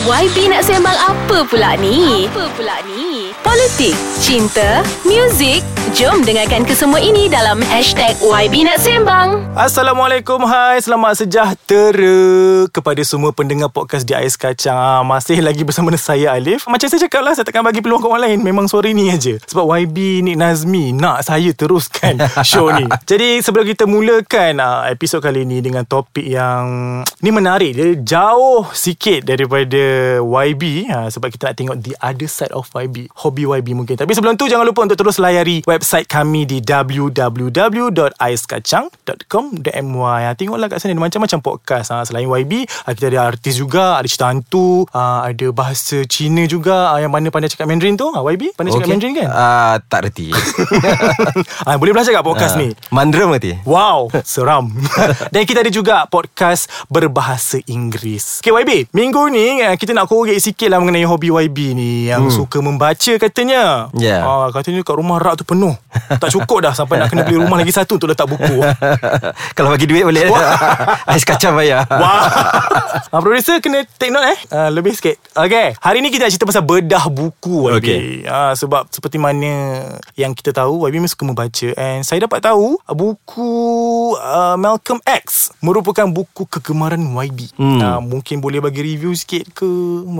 YB nak sembang apa pula ni? Apa pula ni? Politik, cinta, muzik, jom dengarkan kesemua ini dalam hashtag YB nak sembang. Assalamualaikum, hai, selamat sejahtera kepada semua pendengar podcast di Ais Kacang. Ah, Masih lagi bersama saya Alif. Macam saya cakap lah, saya takkan bagi peluang ke orang lain. Memang suara ni aja. Sebab YB Nik Nazmi nak saya teruskan show ni. Jadi sebelum kita mulakan uh, episod kali ni dengan topik yang ni menarik. Dia jauh sikit daripada YB uh, sebab kita nak tengok the other side of YB. Hobi YB mungkin. Tapi sebelum tu jangan lupa untuk terus layari website kami di www.aiskacang.com.my. Uh, tengoklah kat sana ada macam-macam podcast. Uh, selain YB, uh, kita ada artis juga, ada cerita hantu, uh, ada bahasa Cina juga. Uh, yang mana pandai cakap Mandarin tu? Uh, YB pandai cakap Mandarin kan? Uh, tak reti. uh, boleh belajar kat podcast Ah, ni? Mandram reti. Wow, seram. Dan kita ada juga podcast berbahasa Inggeris. Okay, YB. Minggu ni eh, kita nak korek sikit lah mengenai hobi YB ni. Yang hmm. suka membaca katanya. Ya. Ah, katanya kat rumah rak tu penuh. Tak cukup dah sampai nak kena beli rumah lagi satu untuk letak buku. Kalau bagi duit boleh. Ais kacang bayar. Wah. ah, producer kena take note eh. Ah, lebih sikit. Okay. Hari ni kita nak cerita pasal bedah buku YB. Okay. Ah, sebab seperti mana yang kita tahu YB memang suka membaca and saya dapat tahu ah, buku uh, Malcolm X merupakan buku kegemaran YB. Hmm. Ah, mungkin boleh bagi review sikit ke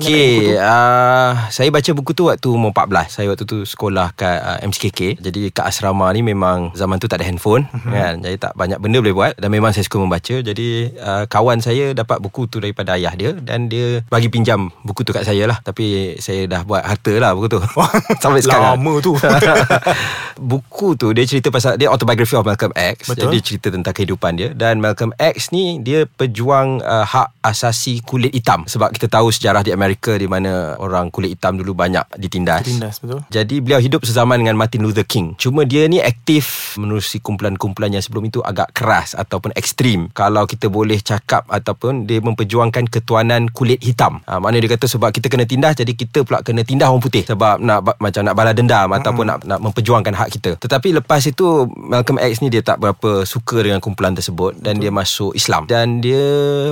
Okay, uh, saya baca buku tu waktu umur 14. Saya waktu tu sekolah kat uh, MCKK. Jadi kat asrama ni memang zaman tu tak ada handphone Mhm. kan. Jadi tak banyak benda boleh buat dan memang saya suka membaca. Jadi uh, kawan saya dapat buku tu daripada ayah dia dan dia bagi pinjam buku tu kat saya lah. Tapi saya dah buat harta lah buku tu. Sampai sekarang. Lama tu. buku tu dia cerita pasal dia autobiography of Malcolm X. Betul. Jadi cerita tentang kehidupan dia dan Malcolm X ni dia pejuang uh, hak asasi kulit hitam sebab kita tahu sejarah di Amerika di mana orang kulit hitam dulu banyak ditindas. Tindas betul. Jadi beliau hidup sezaman dengan Martin Luther King. Cuma dia ni aktif menerusi kumpulan-kumpulan yang sebelum itu agak keras ataupun ekstrim. Kalau kita boleh cakap ataupun dia memperjuangkan ketuanan kulit hitam. Ha, maknanya dia kata sebab kita kena tindas jadi kita pula kena tindas orang putih sebab nak macam nak balas dendam mm-hmm. ataupun nak nak memperjuangkan hak kita. Tetapi lepas itu Malcolm X ni dia tak berapa suka dengan kumpulan tersebut dan dia masuk Islam dan dia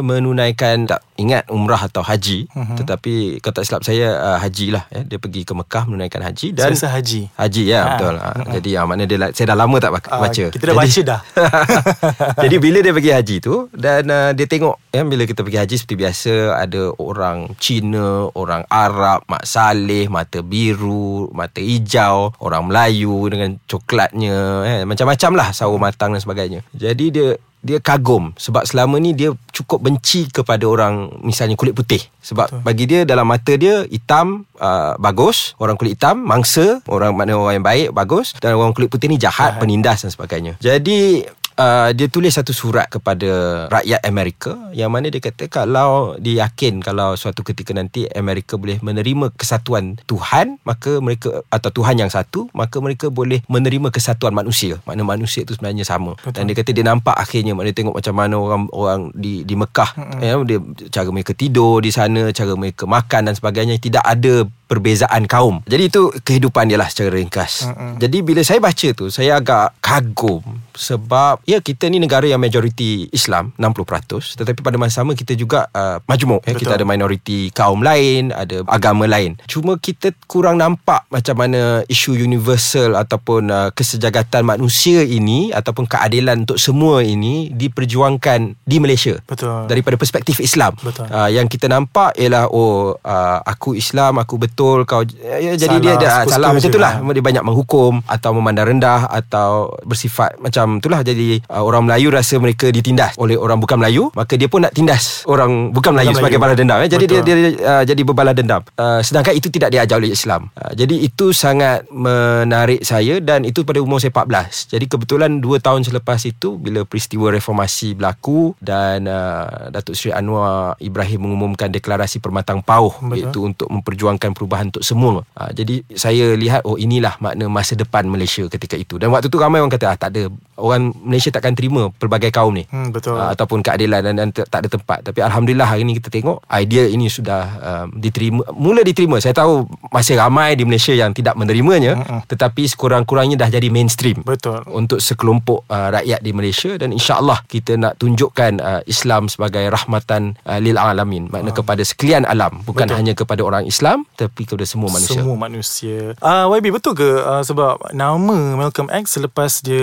menunaikan tak ingat umrah atau haji mm-hmm. tetapi kalau tak silap saya uh, haji lah ya. dia pergi ke Mekah menunaikan haji dan Saya haji. Haji ya Ha. betul. Ha, Jadi ya mana dia saya dah lama tak Ah, baca. kita dah baca dah. jadi bila dia pergi haji tu dan uh, dia tengok ya bila kita pergi haji seperti biasa ada orang Cina, orang Arab, mak saleh, mata biru, mata hijau, orang Melayu dengan coklatnya eh, macam-macam lah sawo matang dan sebagainya. Jadi dia dia kagum sebab selama ni dia cukup benci kepada orang misalnya kulit putih. Sebab Betul. bagi dia dalam mata dia hitam uh, bagus. Orang kulit hitam mangsa. Orang mana orang yang baik bagus. Dan orang kulit putih ni jahat, jahat. penindas dan sebagainya. Jadi Uh, dia tulis satu surat kepada rakyat Amerika yang mana dia kata kalau dia yakin kalau suatu ketika nanti Amerika boleh menerima kesatuan Tuhan maka mereka atau Tuhan yang satu maka mereka boleh menerima kesatuan manusia makna manusia itu sebenarnya sama Betul. dan dia kata dia nampak akhirnya dia tengok macam mana orang orang di di Mekah mm-hmm. ya dia cara mereka tidur di sana cara mereka makan dan sebagainya tidak ada perbezaan kaum. Jadi itu kehidupan dia lah secara ringkas. Mm-hmm. Jadi bila saya baca tu saya agak kagum sebab ya kita ni negara yang majoriti Islam 60% tetapi pada masa sama kita juga uh, majmuk ya kita ada minoriti kaum lain, ada agama lain. Cuma kita kurang nampak macam mana isu universal ataupun uh, kesejahteraan manusia ini ataupun keadilan untuk semua ini diperjuangkan di Malaysia. Betul. Daripada perspektif Islam. Betul. Uh, yang kita nampak ialah oh uh, aku Islam, aku betul kau ya, jadi Salah, dia dah suka-suka salah macam itulah lah. dia banyak menghukum atau memandang rendah atau bersifat macam itulah jadi uh, orang Melayu rasa mereka ditindas oleh orang bukan Melayu maka dia pun nak tindas orang bukan Melayu Melayu. sebagai balas dendam ya. jadi dia, Betul. dia uh, jadi berbalas dendam uh, sedangkan itu tidak diajar oleh Islam uh, jadi itu sangat menarik saya dan itu pada umur saya 14 jadi kebetulan 2 tahun selepas itu bila peristiwa reformasi berlaku dan uh, Datuk Seri Anwar Ibrahim mengumumkan deklarasi permatang pauh Betul. iaitu untuk memperjuangkan perubahan untuk semua. Ha, jadi saya lihat oh inilah makna masa depan Malaysia ketika itu. Dan waktu tu ramai orang kata ah tak ada orang Malaysia takkan terima pelbagai kaum ni Hmm, betul. uh, ataupun keadilan dan, dan tak ada tempat tapi alhamdulillah hari ni kita tengok idea ini sudah um, diterima mula diterima saya tahu masih ramai di Malaysia yang tidak menerimanya Mm-mm. tetapi sekurang-kurangnya dah jadi mainstream Betul. untuk sekelompok uh, rakyat di Malaysia dan insyaallah kita nak tunjukkan uh, Islam sebagai rahmatan uh, lil alamin makna kepada sekalian alam bukan Betul. hanya kepada orang Islam tapi kepada semua manusia Semua manusia. Ah uh, YB betul ke uh, sebab nama Malcolm X selepas dia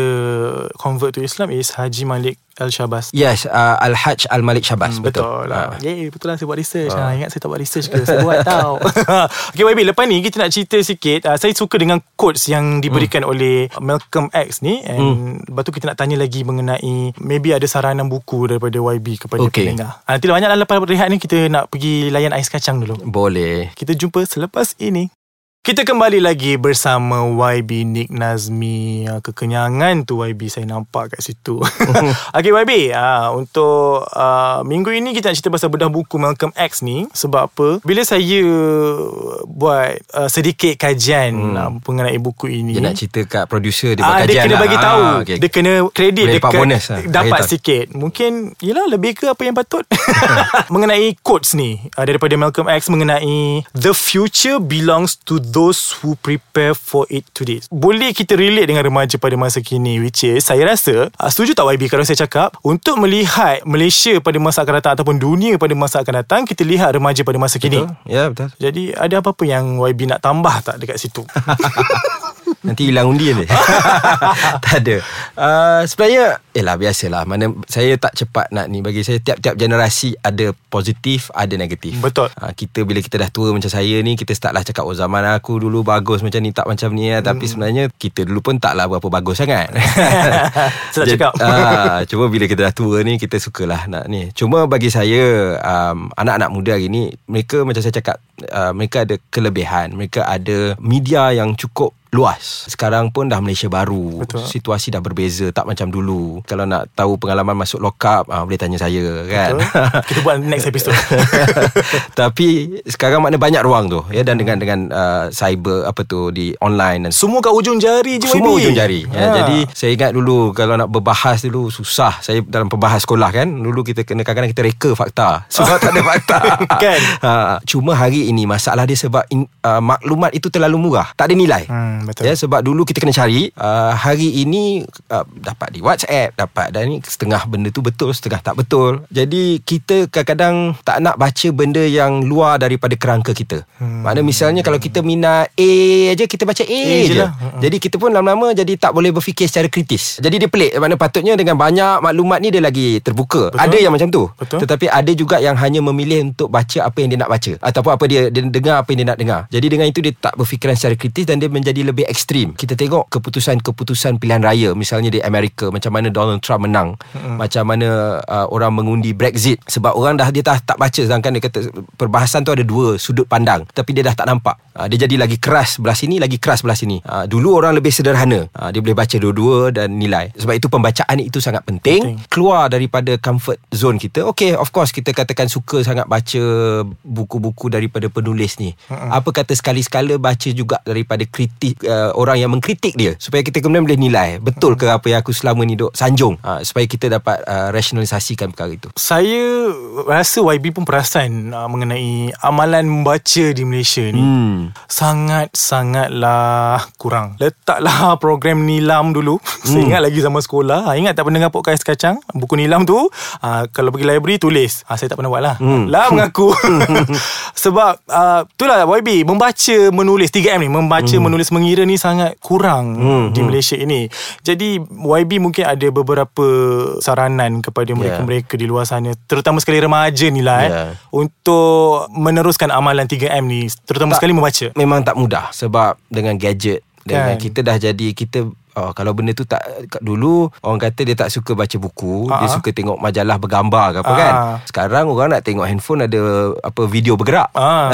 convert to Islam is Haji Malik Al-Shabas. Yes, uh, Al-Hajj Al-Malik Syabas. Hmm, betul. betul lah. Ah. Yeay, betul lah saya buat research. Ha. ingat saya tak buat research ke? Saya buat tau. okay YB, lepas ni kita nak cerita sikit. Uh, saya suka dengan quotes yang diberikan hmm. oleh Malcolm X ni. And hmm. lepas tu kita nak tanya lagi mengenai maybe ada saranan buku daripada YB kepada Okay. pendengar. Uh, nanti banyak lah lepas rehat ni kita nak pergi layan ais kacang dulu. Boleh. Kita jumpa selepas ini. Kita kembali lagi bersama YB Nick Nazmi. Ah, Kekenyangan tu YB saya nampak kat situ. okay YB, uh, untuk uh, minggu ini kita nak cerita pasal bedah buku Malcolm X ni. Sebab apa? Bila saya buat uh, sedikit kajian hmm. uh, mengenai buku ini. Dia nak cerita kat producer dia Ah, buat dia kajian kena lah. bagi Ah, tahu okay. Dia kena kredit Boleh Dia dapat bonus lah. Dapat tahu. sikit Mungkin Yelah lebih ke apa yang patut Mengenai quotes ni uh, Daripada Malcolm X Mengenai The future belongs to those Who prepare for it today Boleh kita relate dengan remaja pada masa kini Which is Saya rasa uh, Setuju tak YB Kalau saya cakap Untuk melihat Malaysia pada masa akan datang Ataupun dunia pada masa akan datang Kita lihat remaja pada masa kini Betul? Ya, betul. Jadi ada apa-apa yang YB nak tambah tak dekat situ Nanti hilang undian ni. Tak ada. Uh, Sebenarnya Yelah biasalah. Mana Saya tak cepat nak ni. Bagi saya tiap-tiap generasi Ada positif Ada negatif. Betul. uh, Kita bila kita dah tua Macam saya ni Kita start lah cakap Oh zaman aku dulu Bagus macam ni Tak macam ni ya. Tapi sebenarnya Kita dulu pun taklah Berapa bagus sangat. Saya cakap. ah, Cuma bila kita dah tua ni Kita sukalah nak ni. Cuma bagi saya um, Anak-anak muda hari ni Mereka macam saya cakap uh, Mereka ada kelebihan. Mereka ada Media yang cukup luas. Sekarang pun dah Malaysia baru. Betul. Situasi dah berbeza Tak macam dulu. Kalau nak tahu pengalaman masuk lock up ah, Boleh tanya saya kan? Betul? Kita buat next episode. Tapi sekarang makna banyak ruang tu ya dan dengan dengan uh, cyber apa tu di online dan Semua kat ujung jari je semua ujung jari. Ya, Ha. Jadi saya ingat dulu Kalau nak berbahas dulu Susah. Saya dalam pembahas sekolah kan? Dulu kita kena Kadang-kadang kita reka fakta. Sebab tak ada fakta. Kan? ha, Cuma hari ini Masalah dia sebab in, uh, Maklumat itu terlalu murah. Tak ada nilai. Hmm, betul. Ya sebab dulu kita kena cari uh, hari ini uh, dapat di WhatsApp, dapat dan ni setengah benda tu betul, setengah tak betul. Jadi kita kadang-kadang tak nak baca benda yang luar daripada kerangka kita. Hmm. Makna misalnya kalau kita minat A aja kita baca A, A je je. lah. Hmm. Jadi kita pun lama-lama jadi tak boleh berfikir secara kritis. Jadi dia pelik. Makna patutnya dengan banyak maklumat ni dia lagi terbuka. Betul. Ada yang macam tu. Betul. Tetapi ada juga yang hanya memilih untuk baca apa yang dia nak baca ataupun apa dia, dia dengar apa yang dia nak dengar. Jadi dengan itu dia tak berfikiran secara kritis dan dia menjadi lebih ekstrim. Kita tengok keputusan-keputusan pilihan raya misalnya di Amerika macam mana Donald Trump menang, mm-hmm. macam mana uh, orang mengundi Brexit sebab orang dah dia dah tak baca sedangkan dia kata perbahasan tu ada dua sudut pandang tapi dia dah tak nampak. Uh, dia jadi lagi keras belah sini lagi keras belah sini. Uh, dulu orang lebih sederhana. Uh, dia boleh baca dua-dua dan nilai. Sebab itu pembacaan itu sangat penting. Penting. Keluar daripada comfort zone kita. Okay of course kita katakan suka sangat baca buku-buku daripada penulis ni. Uh-uh. Apa kata sekali-sekala baca juga daripada kritik uh, orang yang mengkritik dia supaya kita kemudian boleh nilai betul ke apa yang aku selama ni duk sanjung uh, supaya kita dapat uh, rasionalisasikan perkara itu. Saya rasa YB pun perasan uh, mengenai amalan membaca di Malaysia ni. Hmm. Sangat-sangatlah kurang. Letaklah program nilam dulu. Saya ingat lagi zaman sekolah. Ha, ingat tak pendengar podcast kacang? Buku nilam tu, ha, kalau pergi library tulis. Ha, saya tak pernah buat lah. Hmm. Lah mengaku. Sebab uh, itulah YB membaca menulis 3M ni membaca Hmm. menulis mengira ni sangat kurang di Malaysia ini. Jadi YB mungkin ada beberapa saranan kepada mereka-mereka di luar sana terutama sekali remaja ni lah eh, Yeah. untuk meneruskan amalan 3M ni terutama Tak. sekali membaca. Memang tak mudah sebab dengan gadget dengan Kan. kita dah jadi kita Oh, kalau benda tu tak dulu orang kata dia tak suka baca buku, Ha, dia ha. suka tengok majalah bergambar ke apa Ah. kan. Sekarang orang nak tengok handphone ada apa video bergerak. Ah,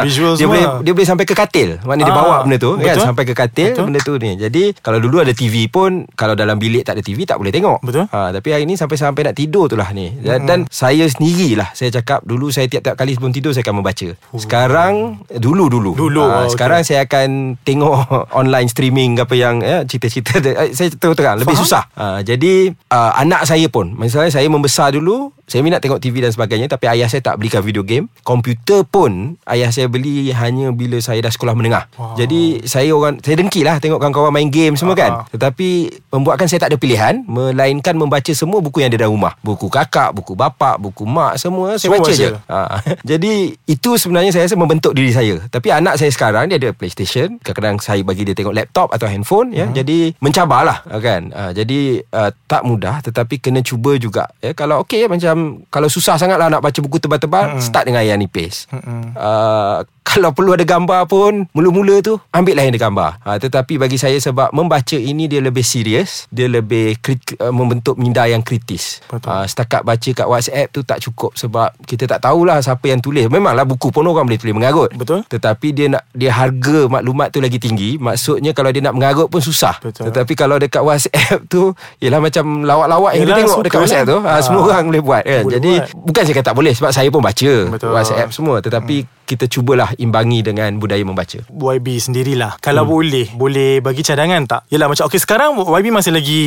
visual dia semua. boleh dia boleh sampai ke katil. Maknanya dia Ah, bawa benda tu kan betul. sampai ke katil Betul. benda tu ni. Jadi kalau dulu ada TV pun kalau dalam bilik tak ada TV tak boleh tengok. Betul. Ha, tapi hari ni sampai sampai nak tidur tu lah ni. Dan, dan saya sendirilah saya cakap dulu saya tiap-tiap kali sebelum tidur saya akan membaca. Sekarang dulu dulu. Dulu, Ah, oh, sekarang saya akan tengok online streaming apa yang ya, cerita-cerita cerita eh, saya terus terang lebih Faham. susah. Uh, jadi uh, anak saya pun misalnya saya membesar dulu saya minat tengok TV dan sebagainya tapi ayah saya tak belikan video game. Komputer pun ayah saya beli hanya bila saya dah sekolah menengah. Wow. Jadi saya orang saya dengki lah tengok kawan-kawan main game semua kan. Ah. Tetapi membuatkan saya tak ada pilihan melainkan membaca semua buku yang ada dalam rumah. Buku kakak, buku bapak, buku mak semua saya Semua baca, baca. je. Ha. Jadi itu sebenarnya saya rasa membentuk diri saya. Tapi anak saya sekarang dia ada PlayStation. Kadang-kadang saya bagi dia tengok laptop atau handphone ya. Hmm. Jadi mencabarlah kan. Ha, jadi uh, tak mudah tetapi kena cuba juga ya. Kalau okey macam kalau susah sangatlah nak baca buku tebal-tebal, start dengan yang nipis. Mm-mm. Uh, kalau perlu ada gambar pun Mula-mula tu Ambil lah yang ada gambar ha, Tetapi bagi saya Sebab membaca ini Dia lebih serius Dia lebih krit, uh, Membentuk minda yang kritis Betul. Ah, Setakat baca kat WhatsApp tu Tak cukup Sebab kita tak tahulah Siapa yang tulis Memanglah buku pun Orang boleh tulis mengarut Betul. Tetapi dia nak Dia harga maklumat tu lagi tinggi Maksudnya Kalau dia nak mengarut pun susah Betul. Tetapi kalau dekat WhatsApp tu Ialah macam Lawak-lawak yang kita Yelah, tengok Dekat WhatsApp lah. tu ha, Ah. Semua orang boleh buat kan? Boleh Jadi buat. Bukan saya kata tak boleh Sebab saya pun baca Betul. WhatsApp semua Tetapi kita cubalah imbangi dengan budaya membaca. YB sendirilah. Kalau hmm. boleh Boleh bagi cadangan tak? Yelah macam Okay sekarang YB masih lagi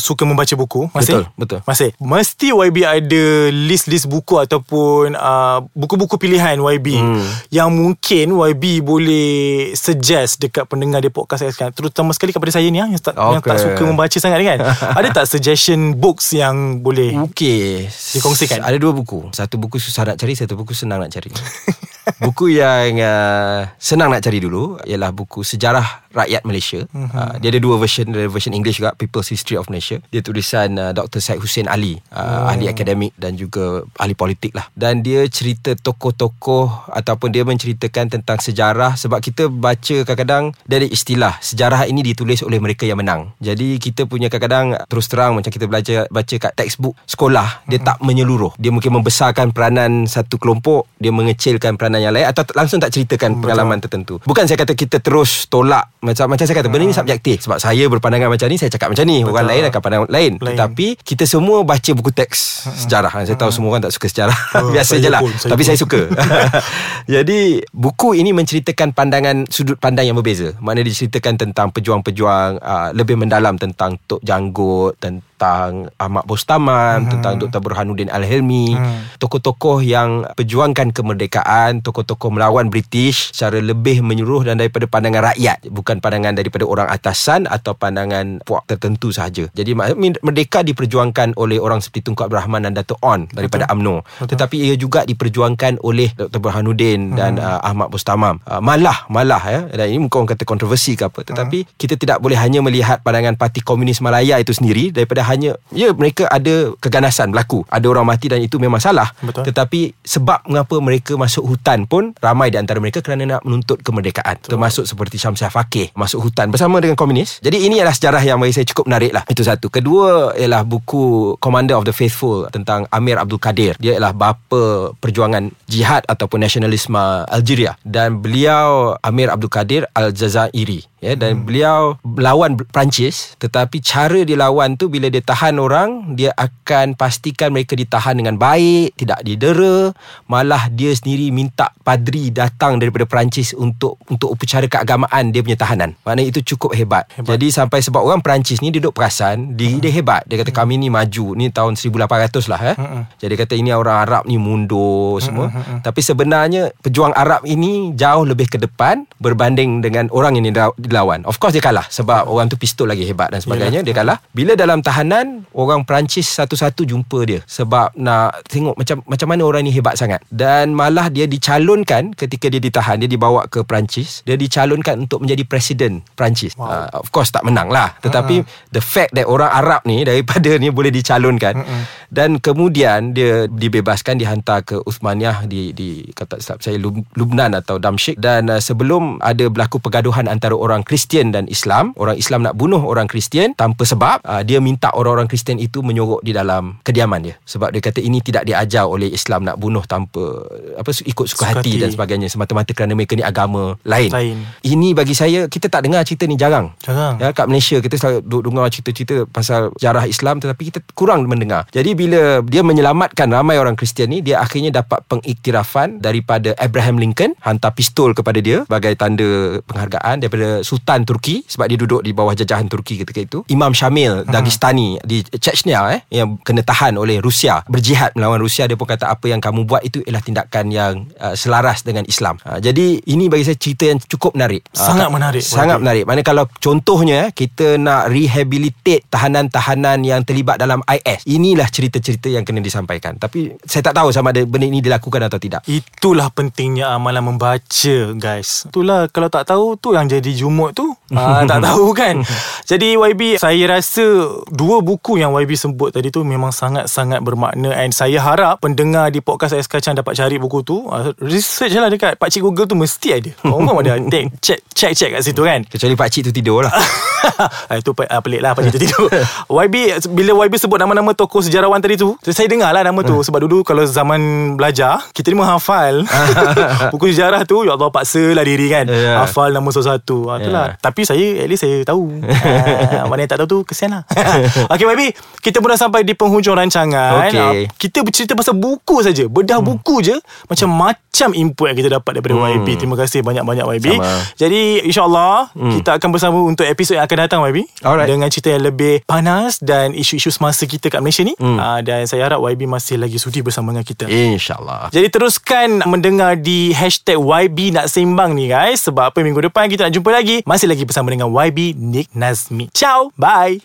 Suka membaca buku. Masih? Betul, betul. Masih? Mesti YB ada List-list buku Ataupun uh, Buku-buku pilihan YB hmm. Yang mungkin YB boleh Suggest Dekat pendengar dia podcast saya sekarang. Terutama sekali kepada saya ni ah, yang, tak, yang tak Okay. suka membaca sangat kan? Ada tak suggestion books Yang boleh Okey. Dikongsikan. Ada dua buku. Satu buku susah nak cari Satu buku senang nak cari Buku yang uh, senang nak cari dulu Ialah buku Sejarah Rakyat Malaysia Mhm. uh, Dia ada dua version ada version English juga People's History of Malaysia Dia tulisan uh, Dr. Syed Hussein Ali uh, Oh. Ahli akademik Dan juga ahli politik lah Dan dia cerita tokoh-tokoh Ataupun dia menceritakan tentang sejarah Sebab kita baca kadang-kadang Dari istilah Sejarah ini ditulis oleh mereka yang menang Jadi kita punya kadang-kadang Terus terang Macam kita belajar Baca kat textbook sekolah Dia tak menyeluruh Dia mungkin membesarkan peranan Satu kelompok Dia mengecilkan peranan yang lain Atau langsung tak ceritakan pengalaman tertentu. Bukan saya kata kita terus tolak Macam macam saya kata Benda ni subjektif. Sebab saya berpandangan macam ni Saya cakap macam ni. Orang Betul. lain akan pandang lain, Lain. Tetapi kita semua baca buku teks sejarah. Saya tahu semua orang tak suka sejarah. Oh, Biasa saya je lah. pun, saya Tapi pun. saya suka. Jadi Buku ini menceritakan pandangan Sudut pandang yang berbeza. Maknanya diceritakan tentang Pejuang-pejuang uh, Lebih mendalam tentang Tok Janggut Tentang Ahmad Bostaman Hmm. Tentang Dr. Burhanuddin Al-Helmi Hmm. Tokoh-tokoh yang Perjuangkan kemerdekaan Tokoh-tokoh melawan British Secara lebih menyeluruh Dan daripada pandangan rakyat Bukan pandangan daripada orang atasan Atau pandangan puak tertentu sahaja Jadi merdeka diperjuangkan oleh orang seperti Tunku Abdul Rahman dan Dato' On daripada UMNO. Tetapi ia juga diperjuangkan oleh Dr. Burhanuddin Hmm. dan uh, Ahmad Bustamam. Uh, malah, malah ya. Dan ini mungkin orang kata kontroversi ke apa. Tetapi Hmm. kita tidak boleh hanya melihat pandangan Parti Komunis Malaya itu sendiri daripada hanya ya mereka ada keganasan berlaku. Ada orang mati dan itu memang salah. Betul. Tetapi sebab mengapa mereka masuk hutan pun ramai di antara mereka kerana nak menuntut kemerdekaan. Betul. Termasuk seperti Syamsiah Fakih masuk hutan bersama dengan komunis. Jadi ini adalah sejarah yang bagi saya cukup menarik lah. Itu satu. Kedua ialah buku Commander of the Faithful tentang Amir Abdul Kadir. Dia ialah bapa perjuangan jihad ataupun nasionalisme Algeria dan beliau Amir Abdul Kadir Al-Jazairi ya dan hmm. beliau melawan Perancis tetapi cara dia lawan tu bila dia tahan orang dia akan pastikan mereka ditahan dengan baik tidak didera. Malah dia sendiri minta padri datang daripada Perancis untuk untuk upacara keagamaan dia punya tahanan. Maknanya itu cukup hebat, Hebat. jadi sampai sebab orang Perancis ni dia duduk perasan diri dia hebat. Dia kata kami ni maju ni tahun 1800 lah eh. Mm-mm. jadi kata ini orang Arab ni mundur semua. tapi sebenarnya pejuang Arab ini jauh lebih ke depan berbanding dengan orang yang dilawan of course dia kalah sebab orang tu pistol lagi hebat dan sebagainya. Dia kalah. Bila dalam tahanan orang Perancis satu-satu jumpa dia sebab nak tengok macam macam mana orang ni hebat sangat. Dan malah dia dicalonkan ketika dia ditahan dia dibawa ke Perancis. Dia dicalonkan untuk menjadi presiden Perancis. Wow. uh, of course tak menang lah. Tetapi the fact that orang Arab ni daripada ni boleh dicalonkan. Dan kemudian dia dibebaskan dihantar ke Uthmaniyah di di kata saya Lub- Lubnan atau Damsyik. Dan uh, sebelum ada berlaku pergaduhan antara orang Kristian dan Islam orang Islam nak bunuh orang Kristian tanpa sebab uh, dia minta orang-orang Kristian itu menyorok di dalam kediaman dia sebab dia kata ini tidak diajar oleh Islam nak bunuh tanpa apa su- ikut suka Suka hati hati. dan sebagainya semata-mata kerana mereka ni agama lain. Lain. Ini bagi saya kita tak dengar cerita ni jarang. Jarang. Ya kat Malaysia kita selalu dengar cerita-cerita pasal sejarah Islam tetapi kita kurang mendengar. Jadi bila dia menyelamatkan ramai orang Kristian ni dia akhirnya dapat pengiktirafan daripada Abraham Lincoln hantar pistol kepada dia sebagai tanda penghargaan daripada Sultan Turki sebab dia duduk di bawah jajahan Turki ketika itu. Imam Syamil Dagestani di Chechnya eh yang kena tahan oleh Rusia berjihad melawan Rusia dia pun kata apa yang kamu buat itu ialah tindakan yang uh, selaras dengan Islam. Uh, jadi ini bagi saya cerita yang cukup menarik. Uh, Sangat menarik, Sangat menarik. Mana kalau contohnya eh, kita nak rehabilitate tahanan-tahanan yang terlibat dalam IS. Inilah cerita-cerita yang kena disampaikan. Tapi saya tak tahu sama ada benda ini dilakukan atau tidak. Itulah pentingnya amalan membaca guys Itulah kalau tak tahu tu yang jadi jumuk tu ah, Tak tahu kan. Jadi YB saya rasa Dua buku yang YB sebut tadi tu Memang sangat-sangat bermakna. And saya harap pendengar di podcast Ais Kacang dapat cari buku tu. Ah, Research lah dekat Pakcik Google tu mesti ada. Confirm ada. Check, check, check kat situ kan. Kecuali Pak Cik tu tidur lah. Ah, Itu ah, pelik lah Pakcik tu tidur. YB Bila YB sebut nama-nama tokoh sejarawan tadi tu Saya dengar lah nama tu. Sebab dulu kalau zaman belajar Kita ni menghafal Buku sejarah tu Ya Allah paksa lah diri kan. Ya. Hafal nama satu-satu. Ah, Itulah. Ya. Tapi saya At least saya tahu. Ah, Mana yang tak tahu tu Kesian lah. Okay YB Kita pun dah sampai di penghujung rancangan. Okey. Ah, Kita bercerita pasal buku saja. Bedah Hmm. buku je Macam-macam input yang kita dapat Daripada YB. Terima kasih banyak-banyak YB. Sama. Jadi insyaAllah Kita akan bersama Untuk episod yang akan datang YB. Alright. Dengan cerita yang lebih panas Dan isu-isu semasa kita kat Malaysia ni. Ah, Dan saya harap YB masih lagi sudi bersama dengan kita. InsyaAllah. jadi teruskan mendengar di hashtag YB nak seimbang ni guys. Sebab apa minggu depan kita nak jumpa lagi. Masih lagi bersama dengan YB Nick Nazmi Ciao, bye